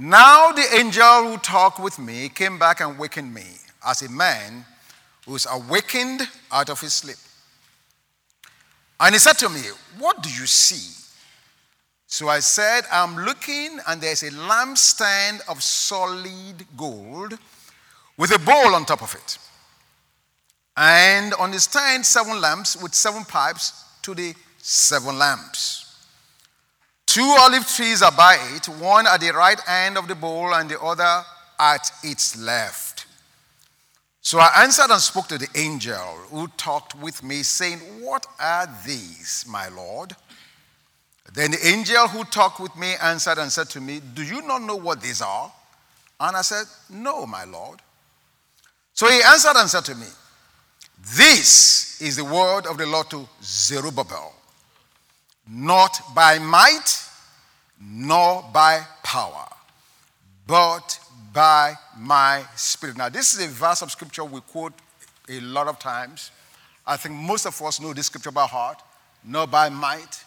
Now the angel who talked with me came back and wakened me as a man who is awakened out of his sleep. And he said to me, What do you see? So I said, I'm looking, and there's a lampstand of solid gold with a bowl on top of it. And on the stand, seven lamps with seven pipes to the seven lamps. Two olive trees are by it, one at the right end of the bowl and the other at its left. So I answered and spoke to the angel who talked with me, saying, What are these, my Lord? Then the angel who talked with me answered and said to me, Do you not know what these are? And I said, No, my Lord. So he answered and said to me, This is the word of the Lord to Zerubbabel, not by might, nor by power, but by my spirit. Now, this is a verse of scripture we quote a lot of times. I think most of us know this scripture by heart. Not by might,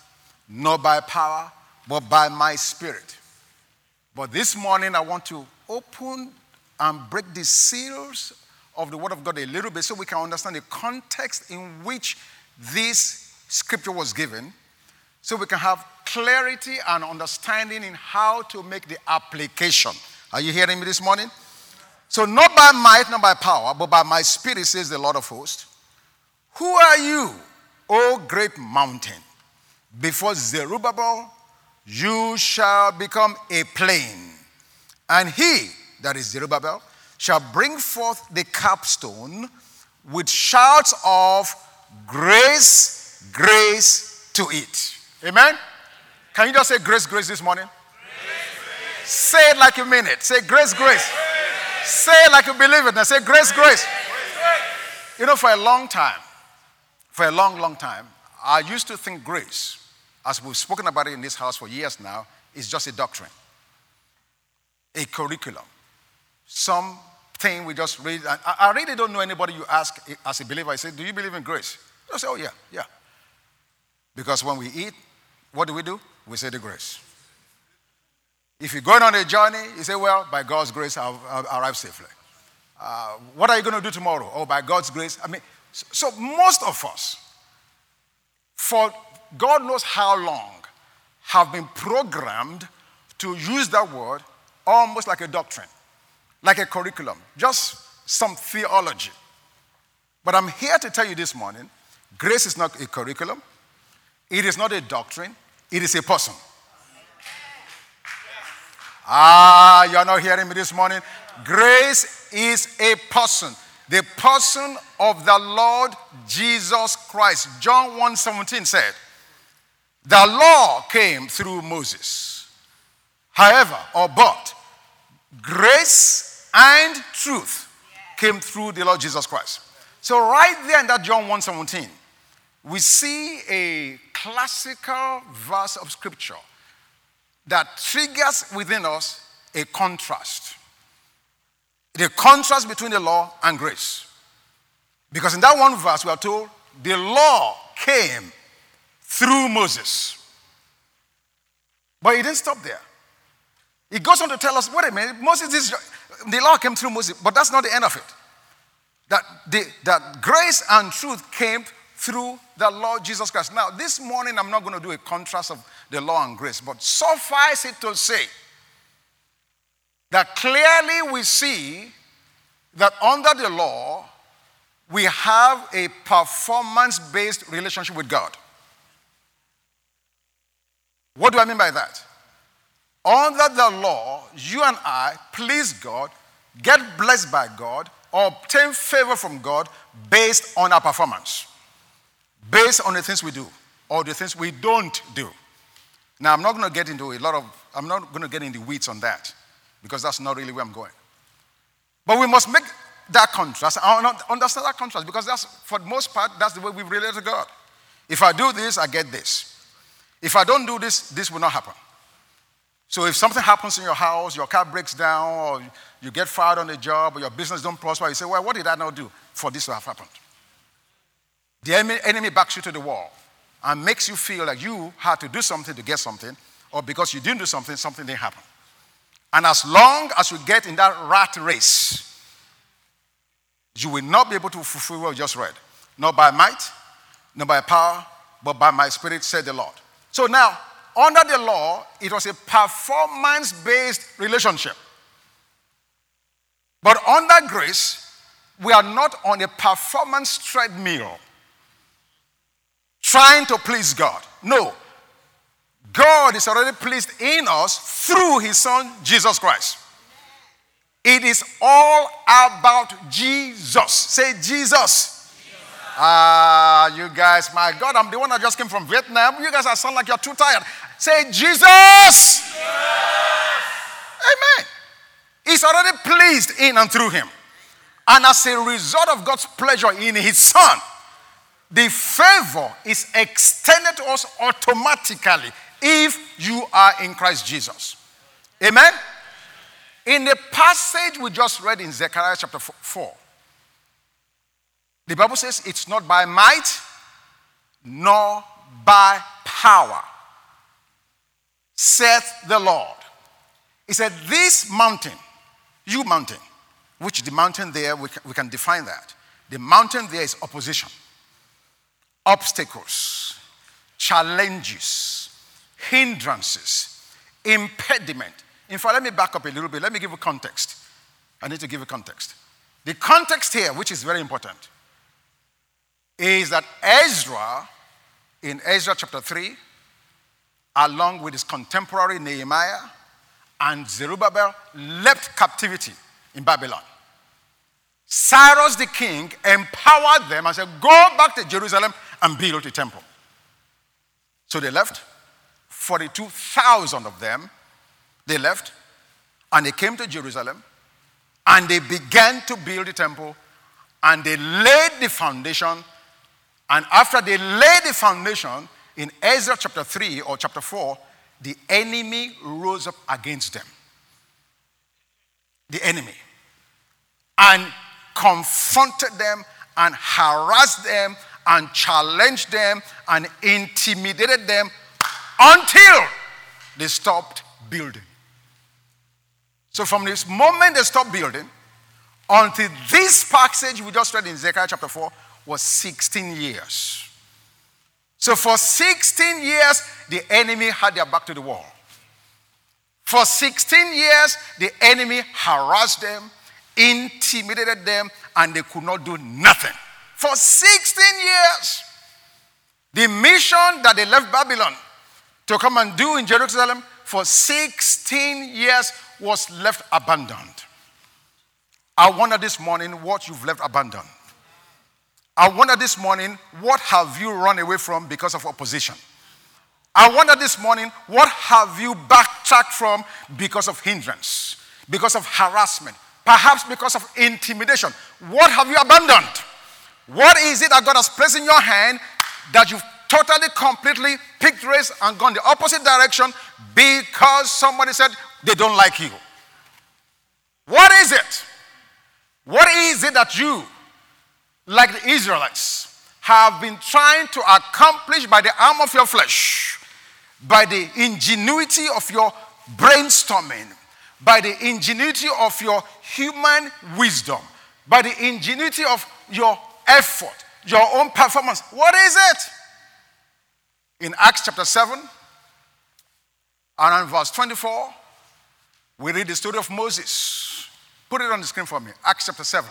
not by power, but by my spirit. But this morning, I want to open and break the seals of the Word of God a little bit so we can understand the context in which this scripture was given, so we can have clarity and understanding in how to make the application. Are you hearing me this morning? So, not by might, not by power, but by my spirit, says the Lord of hosts. Who are you, O great mountain? Before Zerubbabel, you shall become a plain. And he, that is Zerubbabel, shall bring forth the capstone with shouts of grace, grace to it. Amen? Can you just say grace, grace this morning? Grace, Say it like you mean it. Say grace, grace. grace. Say it like you believe it. Now say grace, grace. You know, for a long time, for a long, long time, I used to think grace, as we've spoken about it in this house for years now, is just a doctrine, a curriculum, something we just read. I really don't know anybody you ask as a believer, I say, Do you believe in grace? They'll say, Oh, yeah, yeah. Because when we eat, what do we do? We say the grace. If you're going on a journey, you say, Well, by God's grace, I'll, I'll arrive safely. Uh, what are you going to do tomorrow? Oh, by God's grace. I mean, so, so most of us, for God knows how long, have been programmed to use that word almost like a doctrine, like a curriculum, just some theology. But I'm here to tell you this morning grace is not a curriculum, it is not a doctrine, it is a person. Ah, you're not hearing me this morning. Grace is a person. The person of the Lord Jesus Christ. John 1 17 said, The law came through Moses. However, or but, grace and truth came through the Lord Jesus Christ. So, right there in that John 1 17, we see a classical verse of scripture that triggers within us a contrast. The contrast between the law and grace. Because in that one verse, we are told the law came through Moses. But he didn't stop there. He goes on to tell us wait a minute, Moses is, the law came through Moses, but that's not the end of it. That, the, that grace and truth came through the Lord Jesus Christ. Now, this morning, I'm not going to do a contrast of the law and grace, but suffice it to say that clearly we see that under the law, we have a performance based relationship with God. What do I mean by that? Under the law, you and I please God, get blessed by God, obtain favor from God based on our performance based on the things we do or the things we don't do. Now, I'm not going to get into a lot of, I'm not going to get into weeds on that because that's not really where I'm going. But we must make that contrast, uh, I understand that contrast because that's, for the most part, that's the way we relate to God. If I do this, I get this. If I don't do this, this will not happen. So if something happens in your house, your car breaks down, or you get fired on the job, or your business don't prosper, you say, well, what did I not do for this to have happened? The enemy backs you to the wall and makes you feel like you had to do something to get something, or because you didn't do something, something didn't happen. And as long as you get in that rat race, you will not be able to fulfill what you just read. Not by might, not by power, but by my spirit, said the Lord. So now, under the law, it was a performance based relationship. But under grace, we are not on a performance treadmill trying to please God. No. God is already pleased in us through his son Jesus Christ. It is all about Jesus. Say Jesus. Ah, uh, you guys, my God, I'm the one that just came from Vietnam. You guys are sound like you're too tired. Say Jesus. Jesus. Amen. He's already pleased in and through him. And as a result of God's pleasure in his son, the favor is extended to us automatically if you are in Christ Jesus. Amen? In the passage we just read in Zechariah chapter 4, the Bible says it's not by might nor by power, saith the Lord. He said, This mountain, you mountain, which the mountain there, we can, we can define that. The mountain there is opposition, obstacles, challenges, hindrances, impediment. In fact, let me back up a little bit. Let me give you context. I need to give you context. The context here, which is very important, is that Ezra, in Ezra chapter 3, along with his contemporary Nehemiah and Zerubbabel, left captivity in Babylon. Cyrus the king empowered them and said, Go back to Jerusalem and build a temple. So they left. 42,000 of them, they left and they came to Jerusalem and they began to build the temple and they laid the foundation. And after they laid the foundation, in Ezra chapter 3 or chapter 4, the enemy rose up against them. The enemy. And confronted them and harassed them and challenged them and intimidated them until they stopped building. So, from this moment they stopped building until this passage we just read in Zechariah chapter 4 was 16 years. So, for 16 years, the enemy had their back to the wall. For 16 years, the enemy harassed them, intimidated them, and they could not do nothing. For 16 years, the mission that they left Babylon to come and do in Jerusalem for 16 years was left abandoned. I wonder this morning what you've left abandoned. I wonder this morning what have you run away from because of opposition? I wonder this morning what have you backtracked from because of hindrance, because of harassment, perhaps because of intimidation? What have you abandoned? What is it that God has placed in your hand that you've totally, completely picked race and gone the opposite direction because somebody said they don't like you. What is it? What is it that you, like the Israelites, have been trying to accomplish by the arm of your flesh, by the ingenuity of your brainstorming, by the ingenuity of your human wisdom, by the ingenuity of your effort, your own performance? What is it? in Acts chapter 7 and in verse 24, we read the story of Moses. Put it on the screen for me. Acts chapter 7.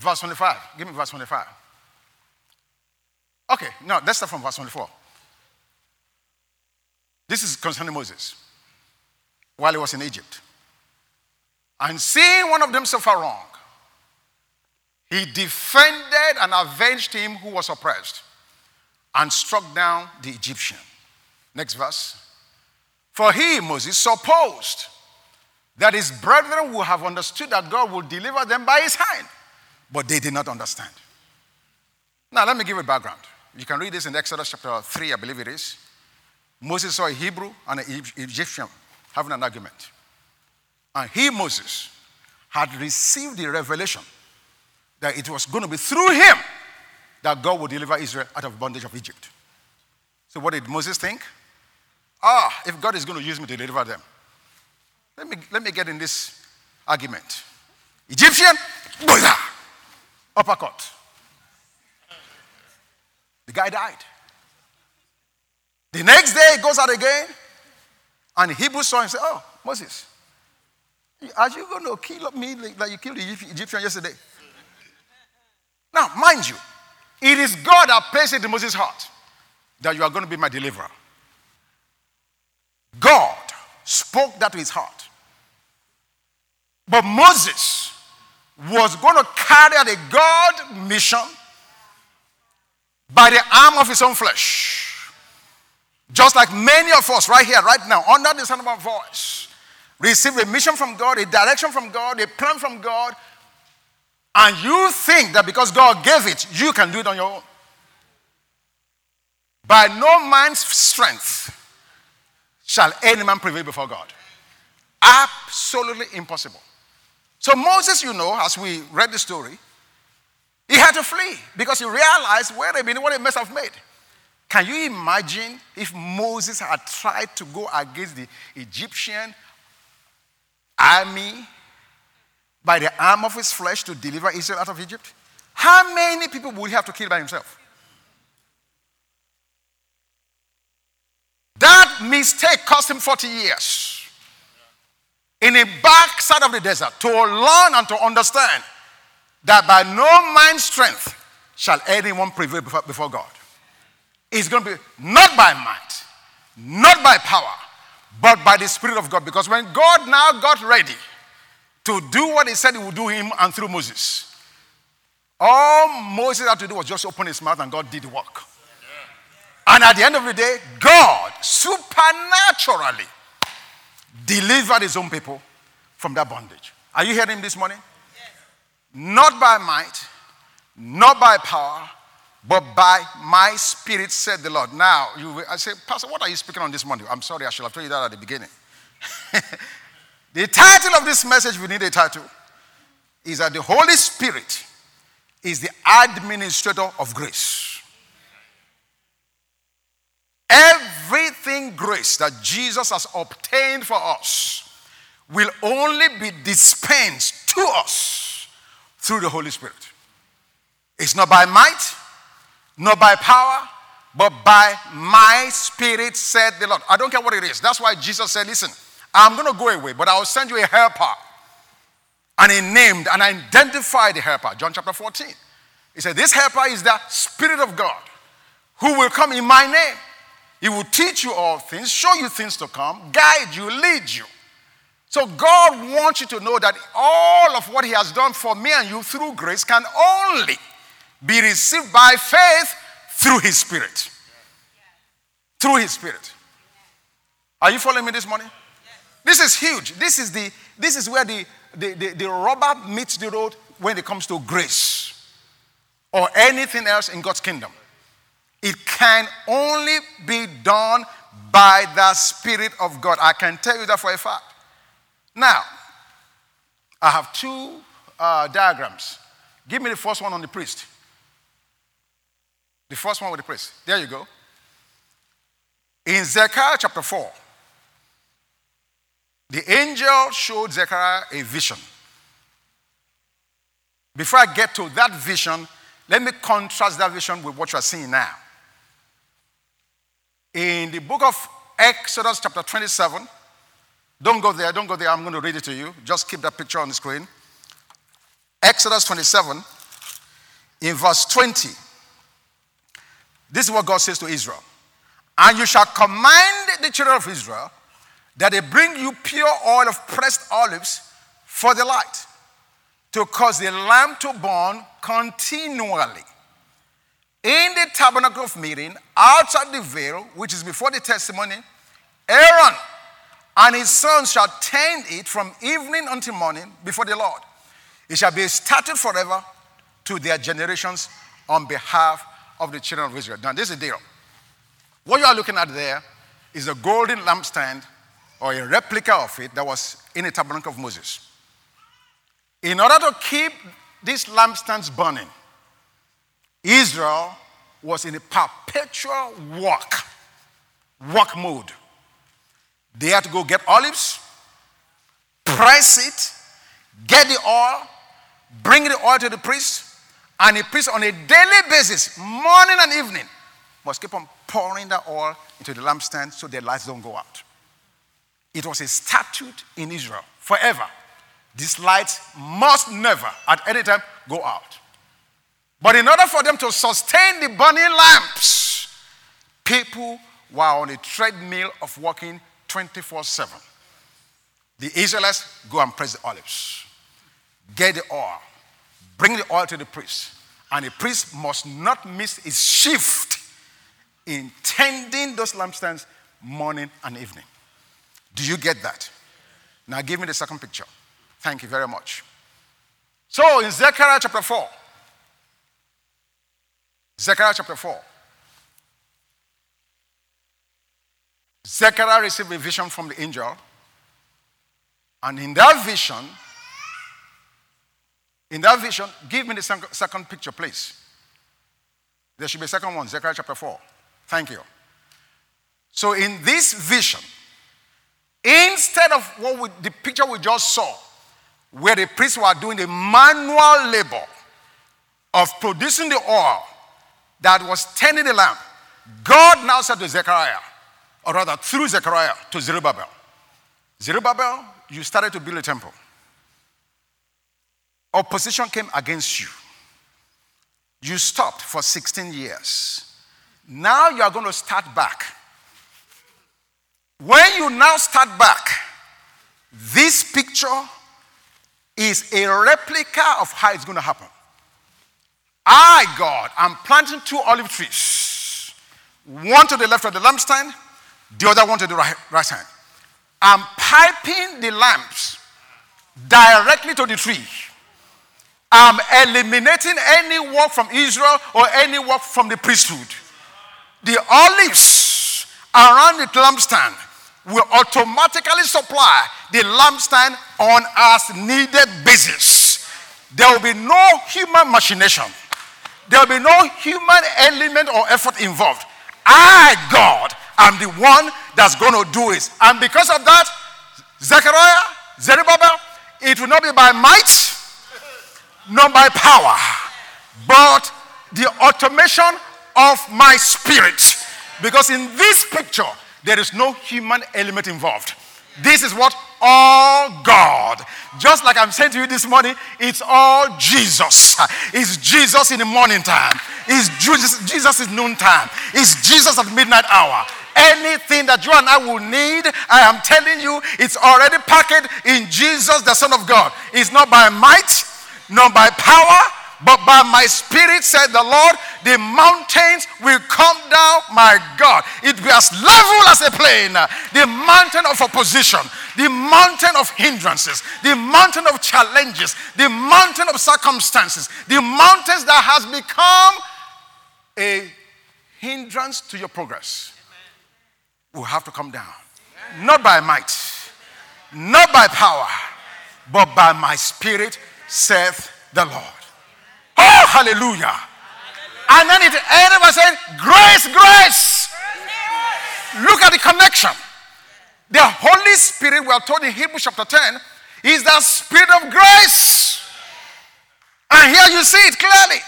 Verse 25. Give me verse 25. Okay, no, let's start from verse 24. This is concerning Moses while he was in Egypt. And seeing one of them suffer wrong, he defended and avenged him who was oppressed and struck down the Egyptian. Next verse. For he, Moses, supposed that his brethren would have understood that God would deliver them by his hand, but they did not understand. Now, let me give you a background. You can read this in Exodus chapter 3, I believe it is. Moses saw a Hebrew and an Egyptian having an argument. And he, Moses, had received the revelation that it was going to be through him that God would deliver Israel out of bondage of Egypt. So, what did Moses think? Ah, if God is going to use me to deliver them, let me, let me get in this argument. Egyptian, uppercut. The guy died. The next day, he goes out again, and Hebrew saw him and said, Oh, Moses, are you going to kill me like you killed the Egyptian yesterday? Now, mind you, it is God that placed it in Moses' heart that you are going to be my deliverer. God spoke that to his heart. But Moses was going to carry out a God mission by the arm of his own flesh. Just like many of us right here, right now, under the sound of my voice, receive a mission from God, a direction from God, a plan from God, and you think that because God gave it, you can do it on your own. By no man's strength shall any man prevail before God. Absolutely impossible. So, Moses, you know, as we read the story, he had to flee because he realized, wait a minute, what a mess I've made. Can you imagine if Moses had tried to go against the Egyptian army by the arm of his flesh to deliver Israel out of Egypt? How many people would he have to kill by himself? That mistake cost him 40 years in a backside of the desert to learn and to understand that by no man's strength shall anyone prevail before, before God. It's going to be not by might, not by power, but by the Spirit of God. Because when God now got ready to do what he said he would do him and through Moses, all Moses had to do was just open his mouth and God did the work. And at the end of the day, God supernaturally delivered his own people from that bondage. Are you hearing this morning? Yes. Not by might, not by power, but by my spirit, said the Lord. Now, you, I say, Pastor, what are you speaking on this morning? I'm sorry, I should have told you that at the beginning. the title of this message, we need a title, is that the Holy Spirit is the administrator of grace. Everything grace that Jesus has obtained for us will only be dispensed to us through the Holy Spirit. It's not by might, not by power, but by my spirit, said the Lord. I don't care what it is. That's why Jesus said, Listen, I'm going to go away, but I will send you a helper. And he named and identified the helper. John chapter 14. He said, This helper is the Spirit of God who will come in my name. He will teach you all things, show you things to come, guide you, lead you. So God wants you to know that all of what He has done for me and you through grace can only be received by faith through His Spirit. Through His Spirit. Are you following me this morning? This is huge. This is, the, this is where the, the, the, the rubber meets the road when it comes to grace or anything else in God's kingdom. It can only be done by the Spirit of God. I can tell you that for a fact. Now, I have two uh, diagrams. Give me the first one on the priest. The first one with the priest. There you go. In Zechariah chapter 4, the angel showed Zechariah a vision. Before I get to that vision, let me contrast that vision with what you are seeing now. In the book of Exodus, chapter 27, don't go there, don't go there, I'm going to read it to you. Just keep that picture on the screen. Exodus 27, in verse 20. This is what God says to Israel. And you shall command the children of Israel that they bring you pure oil of pressed olives for the light, to cause the lamp to burn continually in the tabernacle of meeting, outside the veil, which is before the testimony, Aaron and his sons shall tend it from evening until morning before the Lord. It shall be a statute forever to their generations on behalf of the children of Israel. Now, this is the deal. What you are looking at there is a golden lampstand or a replica of it that was in the tabernacle of Moses. In order to keep these lampstands burning, Israel was in a perpetual work, work mode. They had to go get olives, press it, get the oil, bring the oil to the priest, and the priest on a daily basis, morning and evening, must keep on pouring the oil into the lampstand so their lights don't go out. It was a statute in Israel forever. These lights must never, at any time, go out. But in order for them to sustain the burning lamps, people were on a treadmill of working 24 7. The Israelites go and press the olives, get the oil, bring the oil to the priest, and the priest must not miss his shift in tending those lampstands morning and evening. Do you get that? Now give me the second picture. Thank you very much. So in Zechariah chapter 4, Zechariah chapter 4, Zechariah received a vision from the angel, and in that vision, in that vision, give me the second picture, please. There should be a second one, Zechariah chapter 4. Thank you. So, in this vision, instead of what we, the picture we just saw, where the priests were doing the manual labor of producing the oil that was tending the lamp, God now said to Zechariah, or rather through Zechariah to Zerubbabel, Zerubbabel, you started to build a temple. Opposition came against you. You stopped for 16 years. Now you are going to start back. When you now start back, this picture is a replica of how it's going to happen. I, God, am planting two olive trees, one to the left of the lampstand, the other one to the right, right hand. I'm piping the lamps directly to the tree. I'm eliminating any work from Israel or any work from the priesthood. The olives around the lampstand will automatically supply the lampstand on as needed basis. There will be no human machination. There will be no human element or effort involved. I, God, am the one that's going to do it. And because of that, Zechariah, Zerubbabel, it will not be by might, nor by power, but the automation of my spirit. Because in this picture, there is no human element involved. This is what all God. Just like I'm saying to you this morning, it's all Jesus. It's Jesus in the morning time. It's Jesus, Jesus in noon time. It's Jesus at midnight hour. Anything that you and I will need, I am telling you, it's already packed in Jesus, the Son of God. It's not by might, not by power, but by my spirit, said the Lord, the mountains will come down, my God. It will be as level as a plain. The mountain of opposition, the mountain of hindrances, the mountain of challenges, the mountain of circumstances, the mountains that has become a hindrance to your progress will have to come down. Not by might, not by power, but by my spirit, saith the Lord. Oh, hallelujah. And then it ended by saying, Grace, grace. Look at the connection. The Holy Spirit, we are told in Hebrews chapter 10, is the Spirit of grace. And here you see it clearly.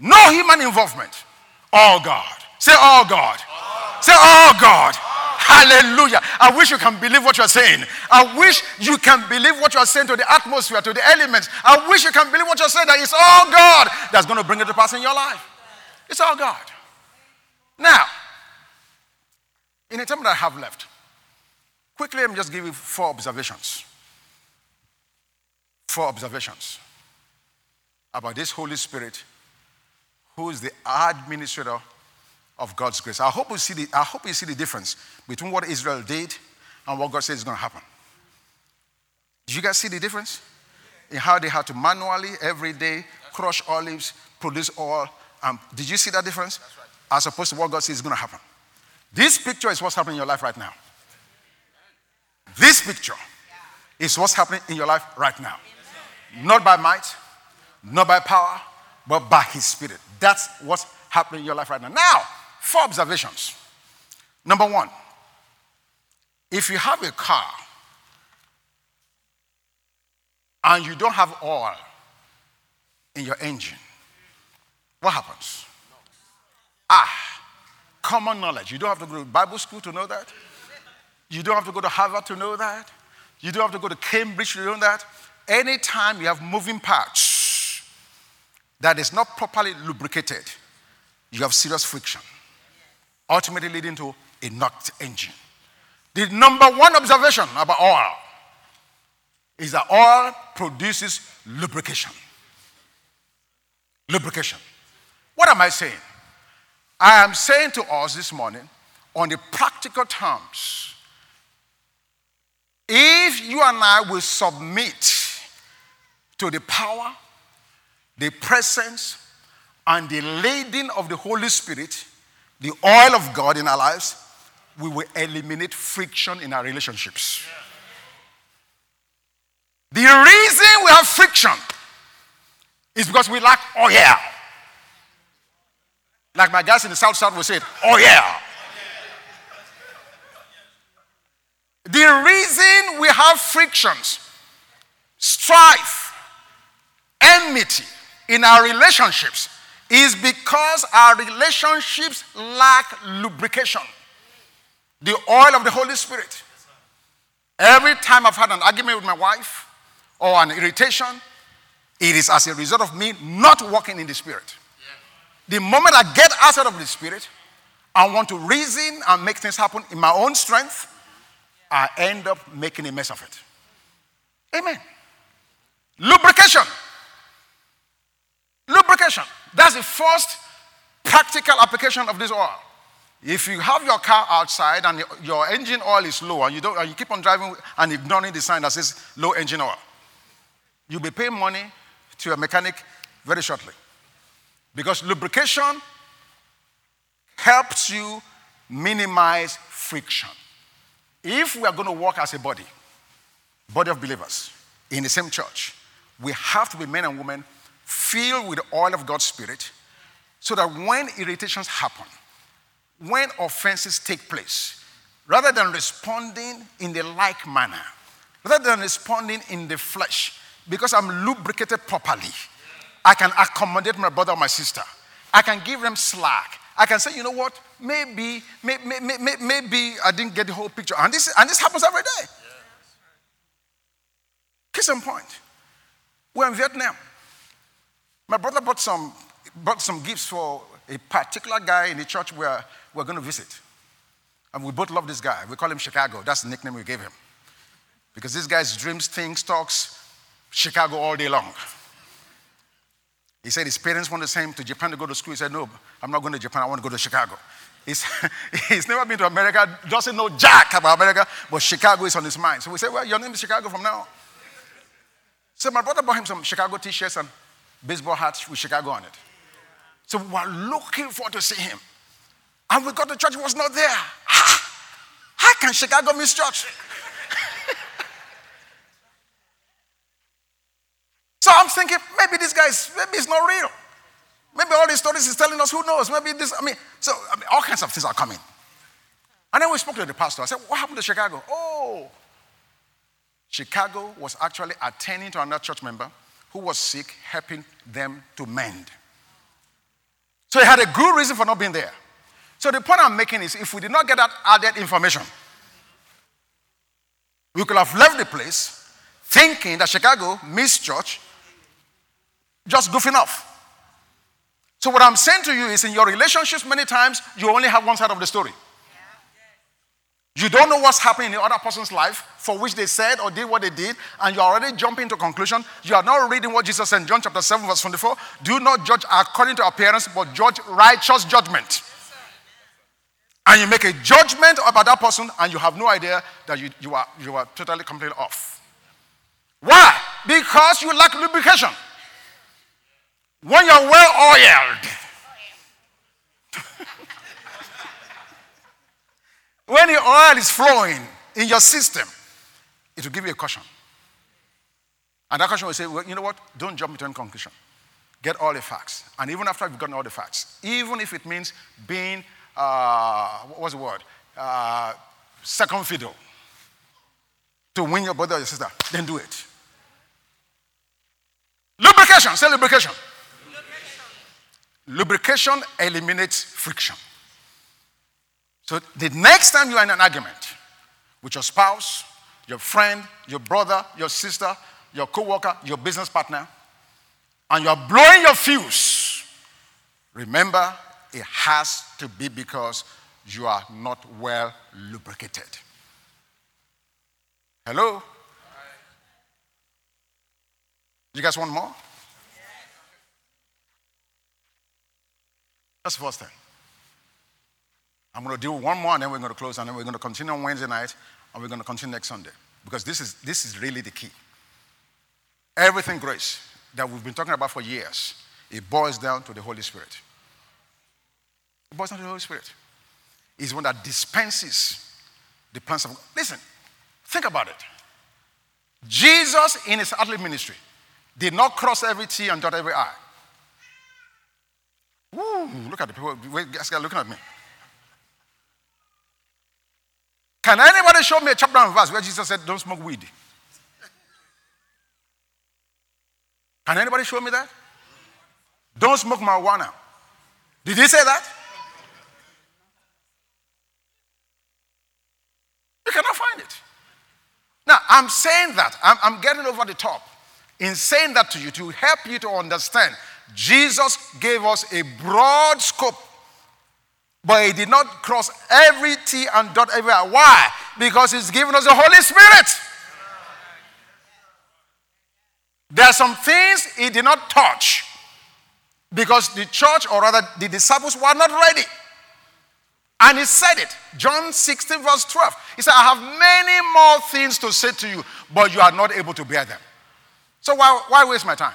No human involvement. All God. Say, all God. All. Say, all God. Hallelujah. I wish you can believe what you're saying. I wish you can believe what you're saying to the atmosphere, to the elements. I wish you can believe what you're saying that it's all God that's going to bring it to pass in your life. It's all God. Now, in the time that I have left, quickly let me just give you four observations. Four observations about this Holy Spirit who is the administrator of God's grace. I hope you see the, I hope you see the difference between what Israel did and what God said is going to happen. Did you guys see the difference? In how they had to manually every day crush olives, produce oil. Um, did you see that difference? Right. As opposed to what God says is going to happen. This picture is what's happening in your life right now. This picture is what's happening in your life right now. Not by might, not by power, but by His Spirit. That's what's happening in your life right now. Now, Four observations. Number one, If you have a car and you don't have oil in your engine, what happens? Ah, common knowledge. You don't have to go to Bible school to know that. You don't have to go to Harvard to know that. You don't have to go to Cambridge to know that. Anytime you have moving parts that is not properly lubricated, you have serious friction, ultimately leading to a knocked engine. The number one observation about oil is that oil produces lubrication. Lubrication. What am I saying? I am saying to us this morning, on the practical terms, if you and I will submit to the power, the presence, and the leading of the Holy Spirit, the oil of God in our lives, we will eliminate friction in our relationships. The reason we have friction is because we lack oil. Like my guys in the South South will say, oil. The reason we have frictions, strife, enmity in our relationships is because our relationships lack lubrication. The oil of the Holy Spirit. Every time I've had an argument with my wife or an irritation, it is as a result of me not walking in the Spirit. The moment I get outside of the Spirit, I want to reason and make things happen in my own strength I end up making a mess of it. Amen. Lubrication. Lubrication. That's the first practical application of this oil. If you have your car outside and your engine oil is low and you, don't, and you keep on driving and ignoring the sign that says low engine oil, you'll be paying money to a mechanic very shortly. Because lubrication helps you minimize friction. If we are going to work as a body, body of believers in the same church, we have to be men and women filled with the oil of God's Spirit so that when irritations happen, when offenses take place, rather than responding in the like manner, rather than responding in the flesh, because I'm lubricated properly, I can accommodate my brother or my sister. I can give them slack. I can say, you know what? Maybe, maybe, maybe, maybe I didn't get the whole picture. And this, and this happens every day. Case in point. We're in Vietnam. My brother bought some, brought some gifts for a particular guy in the church where we're going to visit. And we both love this guy. We call him Chicago. That's the nickname we gave him. Because this guy's dreams, thinks, talks Chicago all day long. He said his parents want to send him to Japan to go to school. He said, No, I'm not going to Japan. I want to go to Chicago. He's, he's never been to America, doesn't know jack about America, but Chicago is on his mind. So we said, Well, your name is Chicago from now. So my brother bought him some Chicago t shirts and baseball hat with Chicago on it. So we were looking forward to see him. And we got to church, he was not there. How, can Chicago miss church? So I'm thinking, maybe this guy is, maybe it's not real. Maybe all these stories is telling us, who knows? Maybe this, I mean, so I mean, all kinds of things are coming. And then we spoke to the pastor. I said, what happened to Chicago? Oh, Chicago was actually attending to another church member who was sick, helping them to mend. So he had a good reason for not being there. So the point I'm making is if we did not get that added information, we could have left the place thinking that Chicago missed church just goofing off. So, what I'm saying to you is in your relationships, many times you only have one side of the story. You don't know what's happening in the other person's life for which they said or did what they did, and you're already jumping to conclusion. You are not reading what Jesus said in John chapter 7, verse 24. Do not judge according to appearance, but judge righteous judgment. And you make a judgment about that person, and you have no idea that you, you, are, you are totally completely off. Why? Because you lack lubrication. When you're well oiled, when the oil is flowing in your system, it will give you a caution. And that caution will say, well, you know what? Don't jump into any conclusion. Get all the facts. And even after you've gotten all the facts, even if it means being, uh, what was the word? Uh, second fiddle. to win your brother or your sister, then do it. Lubrication, say lubrication. Lubrication, lubrication eliminates friction. So the next time you are in an argument with your spouse, your friend, your brother, your sister, your co-worker, your business partner, and you are blowing your fuse, remember it has to be because you are not well lubricated. Hello? You guys want more? That's the first thing. I'm going to do one more and then we're going to close and then we're going to continue on Wednesday night and we're going to continue next Sunday because this is, this is really the key. Everything grace that we've been talking about for years, it boils down to the Holy Spirit. It boils down to the Holy Spirit. He's one that dispenses the plans of God. Listen, think about it. Jesus, in his earthly ministry, did not cross every T and dot every I. Woo, look at the people. Guys are looking at me. Can anybody show me a chapter and verse where Jesus said, Don't smoke weed? Can anybody show me that? Don't smoke marijuana. Did he say that? You cannot find it. Now, I'm saying that, I'm, I'm getting over the top in saying that to you to help you to understand. Jesus gave us a broad scope, but he did not cross every T and dot everywhere. Why? Because he's given us the Holy Spirit. There are some things he did not touch because the church, or rather the disciples, were not ready. And he said it. John 16, verse 12. He said, I have many more things to say to you, but you are not able to bear them. So why, why waste my time?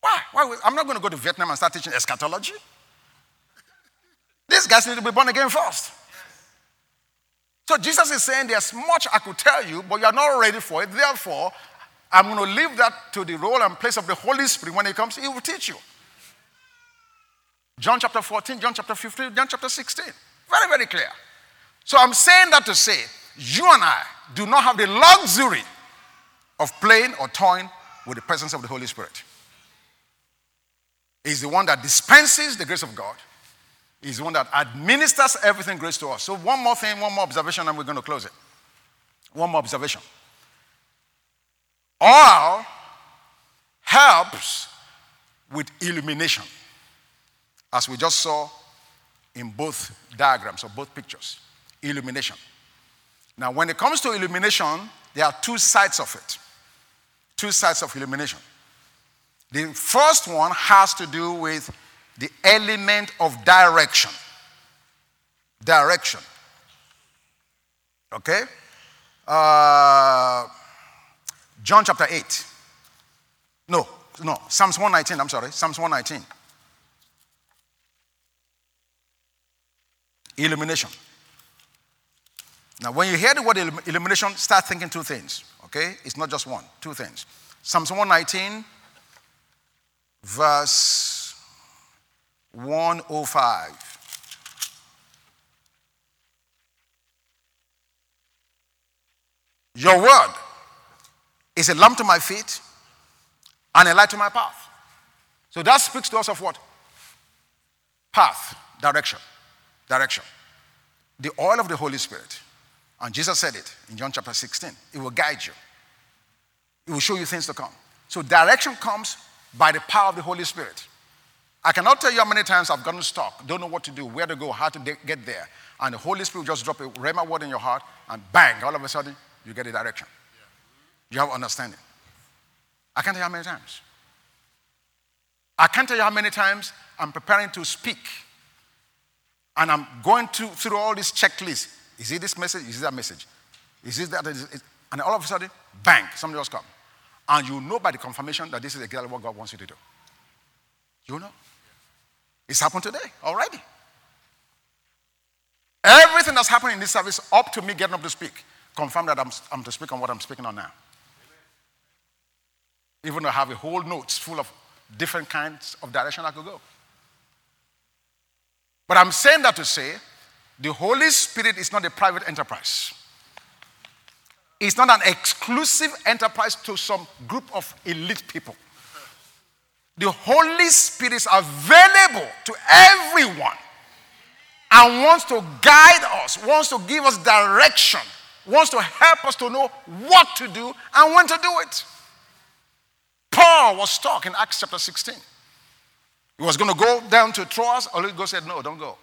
Why? why? I'm not going to go to Vietnam and start teaching eschatology. These guys need to be born again first. So Jesus is saying there's much I could tell you, but you're not ready for it. Therefore, I'm going to leave that to the role and place of the Holy Spirit. When He comes, He will teach you. John chapter 14, John chapter 15, John chapter 16. Very, very clear. So I'm saying that to say, you and I do not have the luxury of playing or toying with the presence of the Holy Spirit. He's the one that dispenses the grace of God. He's the one that administers everything grace to us. So, one more thing, one more observation, and we're going to close it. One more observation. Oil helps with illumination, as we just saw in both diagrams or both pictures. Illumination. Now, when it comes to illumination, there are two sides of it. Two sides of illumination. The first one has to do with the element of direction. Direction. Okay? Uh, John chapter 8. No, no, Psalms 119, I'm sorry, Psalms 119. Illumination. Now, when you hear the word illumination, start thinking two things, okay? It's not just one, two things. Psalms 119, verse 105. Your word is a lamp to my feet and a light to my path. So that speaks to us of what? Path, direction, direction. The oil of the Holy Spirit. And Jesus said it in John chapter 16. It will guide you, it will show you things to come. So direction comes by the power of the Holy Spirit. I cannot tell you how many times I've gotten stuck, don't know what to do, where to go, how to de- get there. And the Holy Spirit just drop a rhema word in your heart, and bang, all of a sudden, you get a direction. You have understanding. I can't tell you how many times. I can't tell you how many times I'm preparing to speak. And I'm going to, through all these checklists. Is it this message? Is it that message? Is it that? Is it, and all of a sudden, bang, somebody else come. And you know by the confirmation that this is exactly what God wants you to do. You know. It's happened today already. Everything that's happened in this service up to me getting up to speak confirm that I'm, I'm to speak on what I'm speaking on now. Even though I have a whole notes full of different kinds of direction I could go. But I'm saying that to say the Holy Spirit is not a private enterprise. It's not an exclusive enterprise to some group of elite people. The Holy Spirit is available to everyone and wants to guide us, wants to give us direction, wants to help us to know what to do and when to do it. Paul was stuck in Acts chapter 16. He was going to go down to Troas. Holy Ghost said, No, don't go.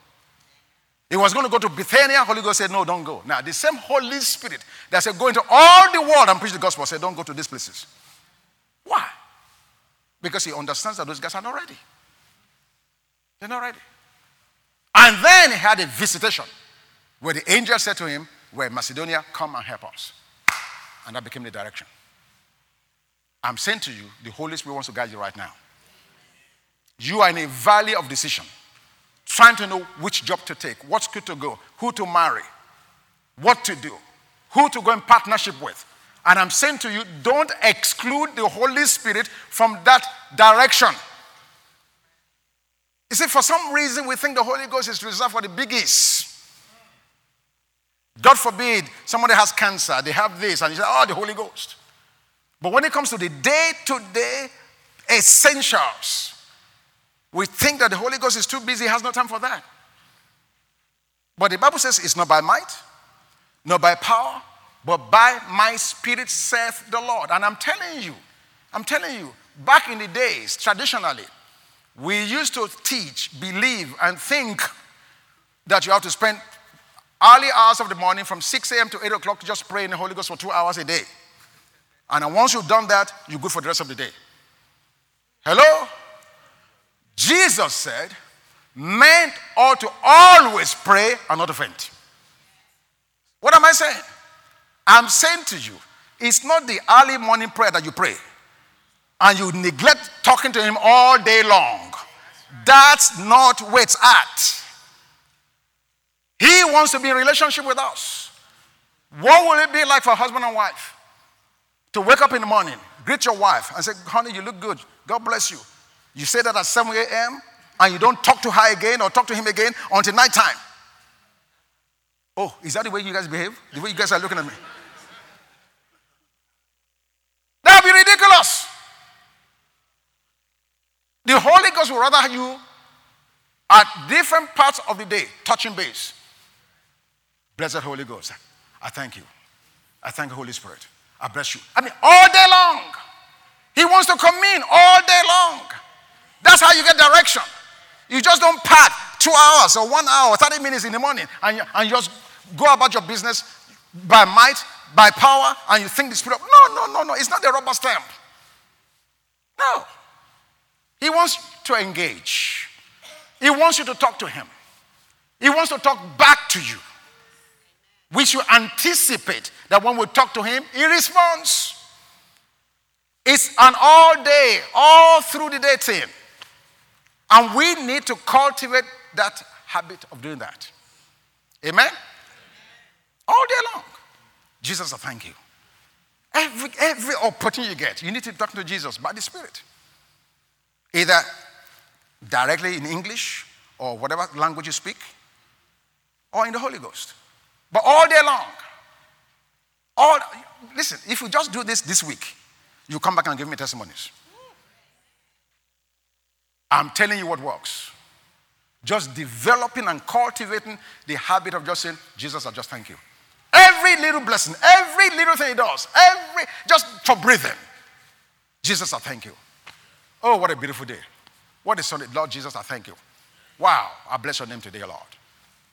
He was going to go to Bithynia. Holy Ghost said, No, don't go. Now, the same Holy Spirit that said, Go into all the world and preach the gospel said, Don't go to these places. Why? Because he understands that those guys are not ready. They're not ready. And then he had a visitation where the angel said to him, Where Macedonia, come and help us. And that became the direction. I'm saying to you, the Holy Spirit wants to guide you right now. You are in a valley of decision, trying to know which job to take, what school to go, who to marry, what to do, who to go in partnership with. And I'm saying to you, don't exclude the Holy Spirit from that direction. You see, for some reason, we think the Holy Ghost is reserved for the biggies. God forbid somebody has cancer, they have this, and you say, oh, the Holy Ghost. But when it comes to the day to day essentials, we think that the Holy Ghost is too busy, has no time for that. But the Bible says it's not by might, not by power, but by my spirit saith the Lord. And I'm telling you, I'm telling you, back in the days, traditionally, we used to teach, believe, and think that you have to spend early hours of the morning from 6 a.m. to 8 o'clock just praying the Holy Ghost for two hours a day. And once you've done that, you're good for the rest of the day. Hello? Jesus said, men ought to always pray and not to faint. What am I saying? I'm saying to you, it's not the early morning prayer that you pray and you neglect talking to him all day long. That's not where it's at. He wants to be in relationship with us. What will it be like for husband and wife? To wake up in the morning, greet your wife, and say, honey, you look good. God bless you. You say that at 7 a.m., and you don't talk to her again or talk to him again until nighttime. Oh, is that the way you guys behave? The way you guys are looking at me? That would be ridiculous. The Holy Ghost will rather you at different parts of the day touching base. Blessed Holy Ghost, I thank you. I thank the Holy Spirit. I bless you. I mean, all day long. He wants to come in all day long. That's how you get direction. You just don't pack two hours or one hour, 30 minutes in the morning, and you, and just go about your business by might, by power, and you think the Spirit of. No, no, no, no. It's not the rubber stamp. No. He wants to engage, He wants you to talk to Him, He wants to talk back to you. We should anticipate that when we talk to Him, He responds. It's an all day, all through the day thing. And we need to cultivate that habit of doing that. Amen? All day long. Jesus, I thank you. Every, every opportunity you get, you need to talk to Jesus by the Spirit. Either directly in English or whatever language you speak, or in the Holy Ghost. But all day long. All, listen, if you just do this this week, you come back and give me testimonies. I'm telling you what works. Just developing and cultivating the habit of just saying, Jesus, I just thank you. Every little blessing, every little thing he does, every just for breathing. Jesus, I thank you. Oh, what a beautiful day. What a Sunday. Lord Jesus, I thank you. Wow, I bless your name today, Lord.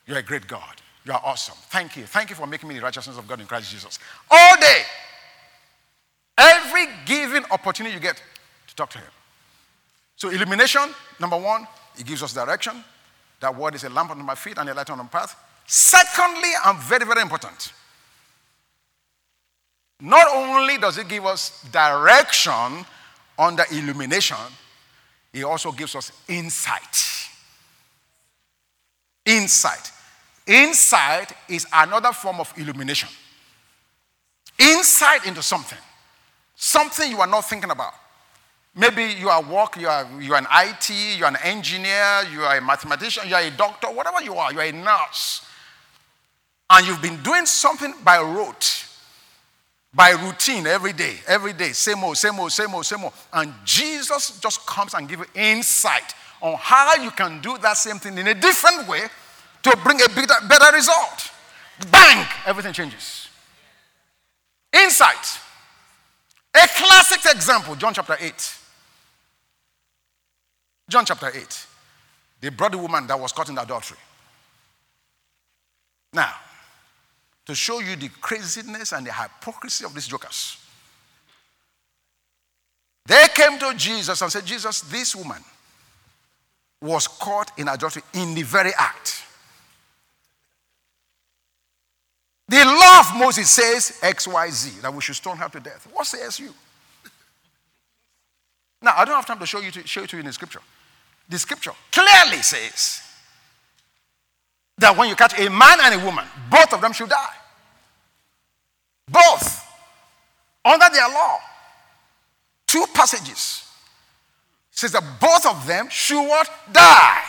You're a great God. You are awesome. Thank you. Thank you for making me the righteousness of God in Christ Jesus. All day. Every given opportunity you get to talk to Him. So, illumination, number one, it gives us direction. That word is a lamp on my feet and a light on my path. Secondly, and very, very important, not only does it give us direction under illumination, it also gives us insight. Insight. Insight is another form of illumination. Insight into something, something you are not thinking about. Maybe you are work, you are, you are an IT, you are an engineer, you are a mathematician, you are a doctor, whatever you are, you are a nurse. And you've been doing something by rote. by routine every day, every day, same old, same old, same old, same old. And Jesus just comes and gives you insight on how you can do that same thing in a different way to bring a better, better result. Bang! Everything changes. Insight. A classic example, John chapter 8. John chapter 8. They brought the woman that was caught in adultery. Now, to show you the craziness and the hypocrisy of these jokers, they came to Jesus and said, Jesus, this woman was caught in adultery in the very act. The law of Moses says XYZ, that we should stone her to death. What says you? Now, I don't have time to show you to show it to you in the scripture. The scripture clearly says that when you catch a man and a woman, both of them should die. Both. Under their law. Two passages. Says that both of them should what? Die.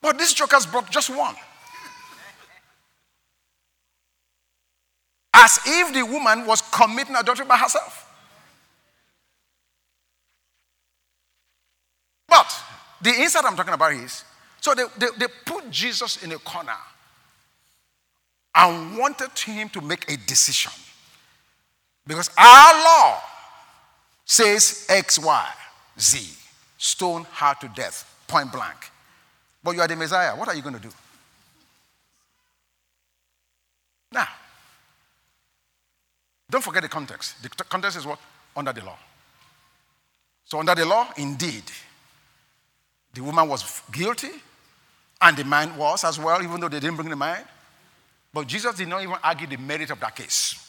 But these jokers brought just one. As if the woman was committing adultery by herself. But the insight I'm talking about is so they, they, they put Jesus in a corner and wanted him to make a decision. Because our law says X, Y, Z. Stone her to death, point blank. But you are the Messiah. What are you going to do? Now, don't forget the context. The context is what? Under the law. So, under the law, indeed, the woman was guilty, and the man was as well, even though they didn't bring the man. But Jesus did not even argue the merit of that case.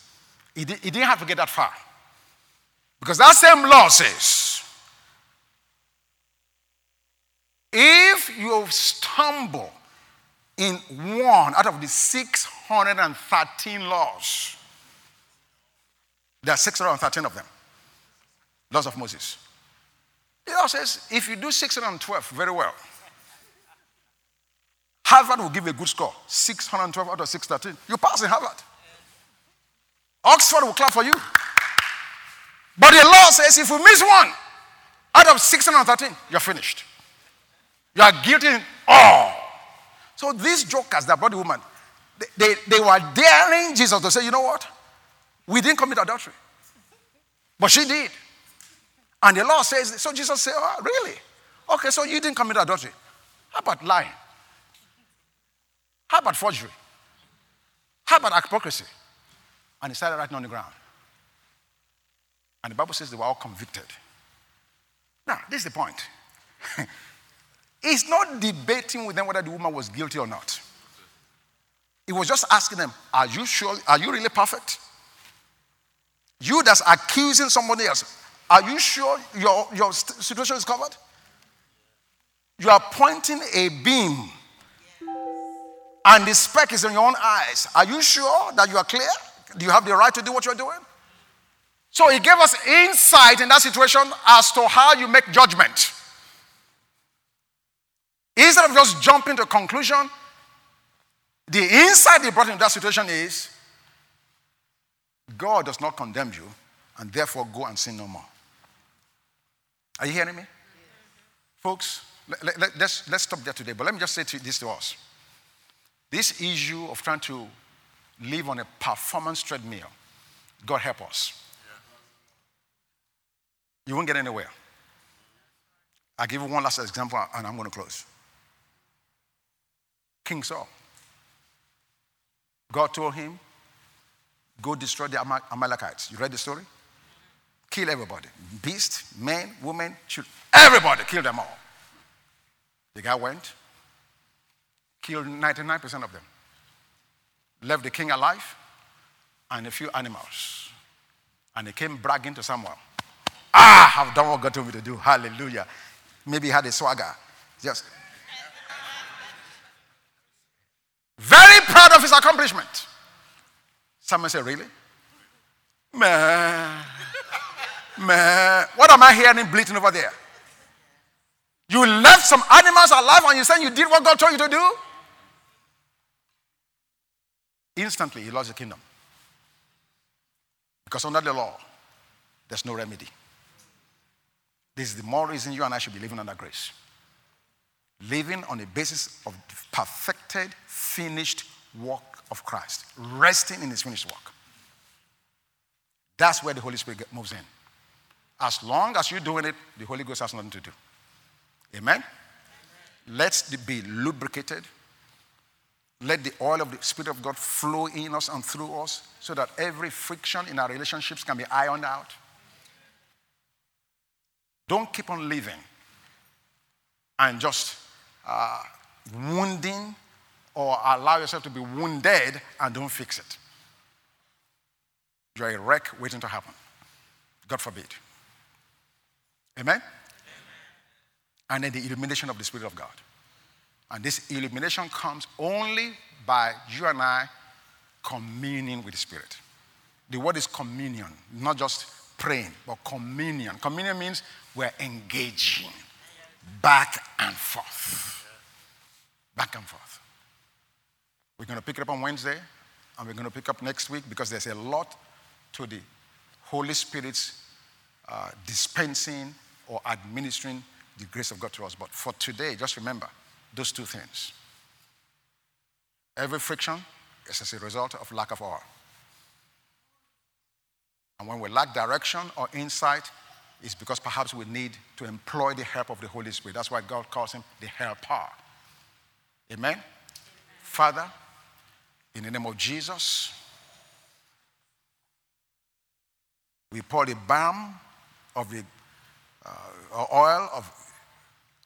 He, did, he didn't have to get that far. Because that same law says if you stumble in one out of the 613 laws, there are 613 of them. Laws of Moses. It also says if you do 612 very well, Harvard will give a good score 612 out of 613. You pass in Harvard. Oxford will clap for you. But the law says if you miss one out of 613, you're finished. You are guilty in all. So these jokers that brought the woman, they, they, they were daring Jesus to say, you know what? We didn't commit adultery. But she did. And the law says, so Jesus said, oh, really? Okay, so you didn't commit adultery. How about lying? How about forgery? How about hypocrisy? And he started writing on the ground. And the Bible says they were all convicted. Now, this is the point. He's not debating with them whether the woman was guilty or not. He was just asking them, Are you sure? Are you really perfect? You that's accusing somebody else, are you sure your, your situation is covered? You are pointing a beam, and the speck is in your own eyes. Are you sure that you are clear? Do you have the right to do what you're doing? So he gave us insight in that situation as to how you make judgment. Instead of just jumping to conclusion, the insight he brought into that situation is God does not condemn you, and therefore go and sin no more. Are you hearing me? Folks, let, let, let's, let's stop there today, but let me just say this to us. This issue of trying to live on a performance treadmill, God help us. You won't get anywhere. I'll give you one last example and I'm going to close. King Saul. God told him, Go destroy the Amalekites. You read the story? Kill everybody beast, men, women, children. Everybody, kill them all. The guy went, killed 99% of them, left the king alive and a few animals. And he came bragging to Samuel. Ah, I've done what God told me to do. Hallelujah. Maybe he had a swagger. Just very proud of his accomplishment. Someone said, Really? Man. Man. What am I hearing bleating over there? You left some animals alive and you said you did what God told you to do? Instantly, he lost the kingdom. Because under the law, there's no remedy. This is the more reason you and I should be living under grace. Living on the basis of the perfected, finished work of Christ, resting in his finished work. That's where the Holy Spirit moves in. As long as you're doing it, the Holy Ghost has nothing to do. Amen? Let's be lubricated. Let the oil of the Spirit of God flow in us and through us so that every friction in our relationships can be ironed out. Don't keep on living and just uh, wounding or allow yourself to be wounded and don't fix it. You're a wreck waiting to happen. God forbid. Amen? Amen? And then the illumination of the Spirit of God. And this illumination comes only by you and I communing with the Spirit. The word is communion, not just praying, but communion. Communion means we're engaging back and forth. Back and forth. We're going to pick it up on Wednesday, and we're going to pick up next week because there's a lot to the Holy Spirit's uh, dispensing or administering the grace of God to us. But for today, just remember those two things. Every friction is as a result of lack of oil. And when we lack direction or insight, it's because perhaps we need to employ the help of the Holy Spirit. That's why God calls him the helper. Amen? Amen. Father, in the name of Jesus, we pour the balm of the uh, oil of,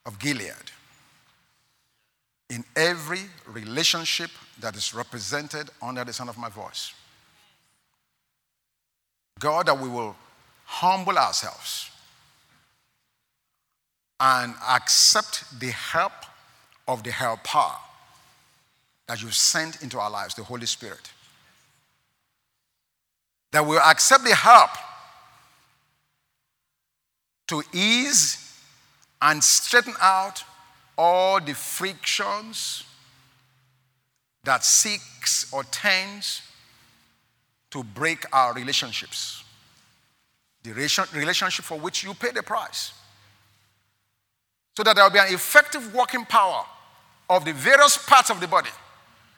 of Gilead in every relationship that is represented under the sound of my voice. God, that we will humble ourselves and accept the help of the helper that you sent into our lives, the Holy Spirit. That we'll accept the help to ease and straighten out all the frictions that seeks or tends to break our relationships. The relationship for which you pay the price. So that there will be an effective working power of the various parts of the body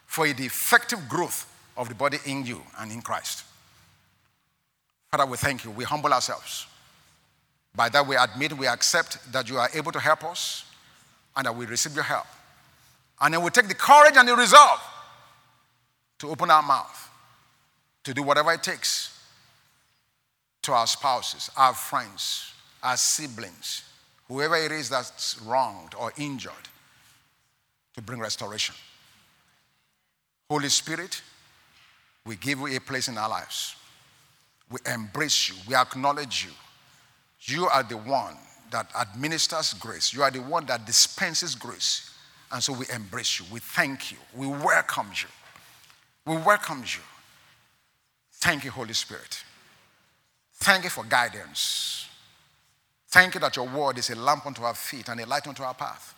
for the effective growth of the body in you and in Christ. Father, we thank you. We humble ourselves. By that, we admit, we accept that you are able to help us and that we receive your help. And then we take the courage and the resolve to open our mouth, to do whatever it takes to our spouses, our friends, our siblings, whoever it is that's wronged or injured, to bring restoration. Holy Spirit, we give you a place in our lives. We embrace you, we acknowledge you you are the one that administers grace. You are the one that dispenses grace. And so we embrace you. We thank you. We welcome you. We welcome you. Thank you, Holy Spirit. Thank you for guidance. Thank you that your word is a lamp unto our feet and a light unto our path.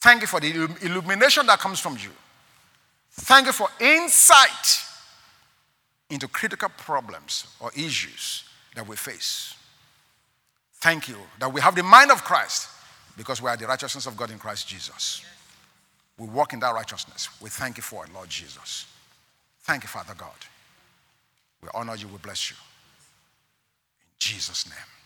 Thank you for the illumination that comes from you. Thank you for insight into critical problems or issues that we face. Thank you that we have the mind of Christ because we are the righteousness of God in Christ Jesus. We walk in that righteousness. We thank you for it, Lord Jesus. Thank you, Father God. We honor you. We bless you. In Jesus' name.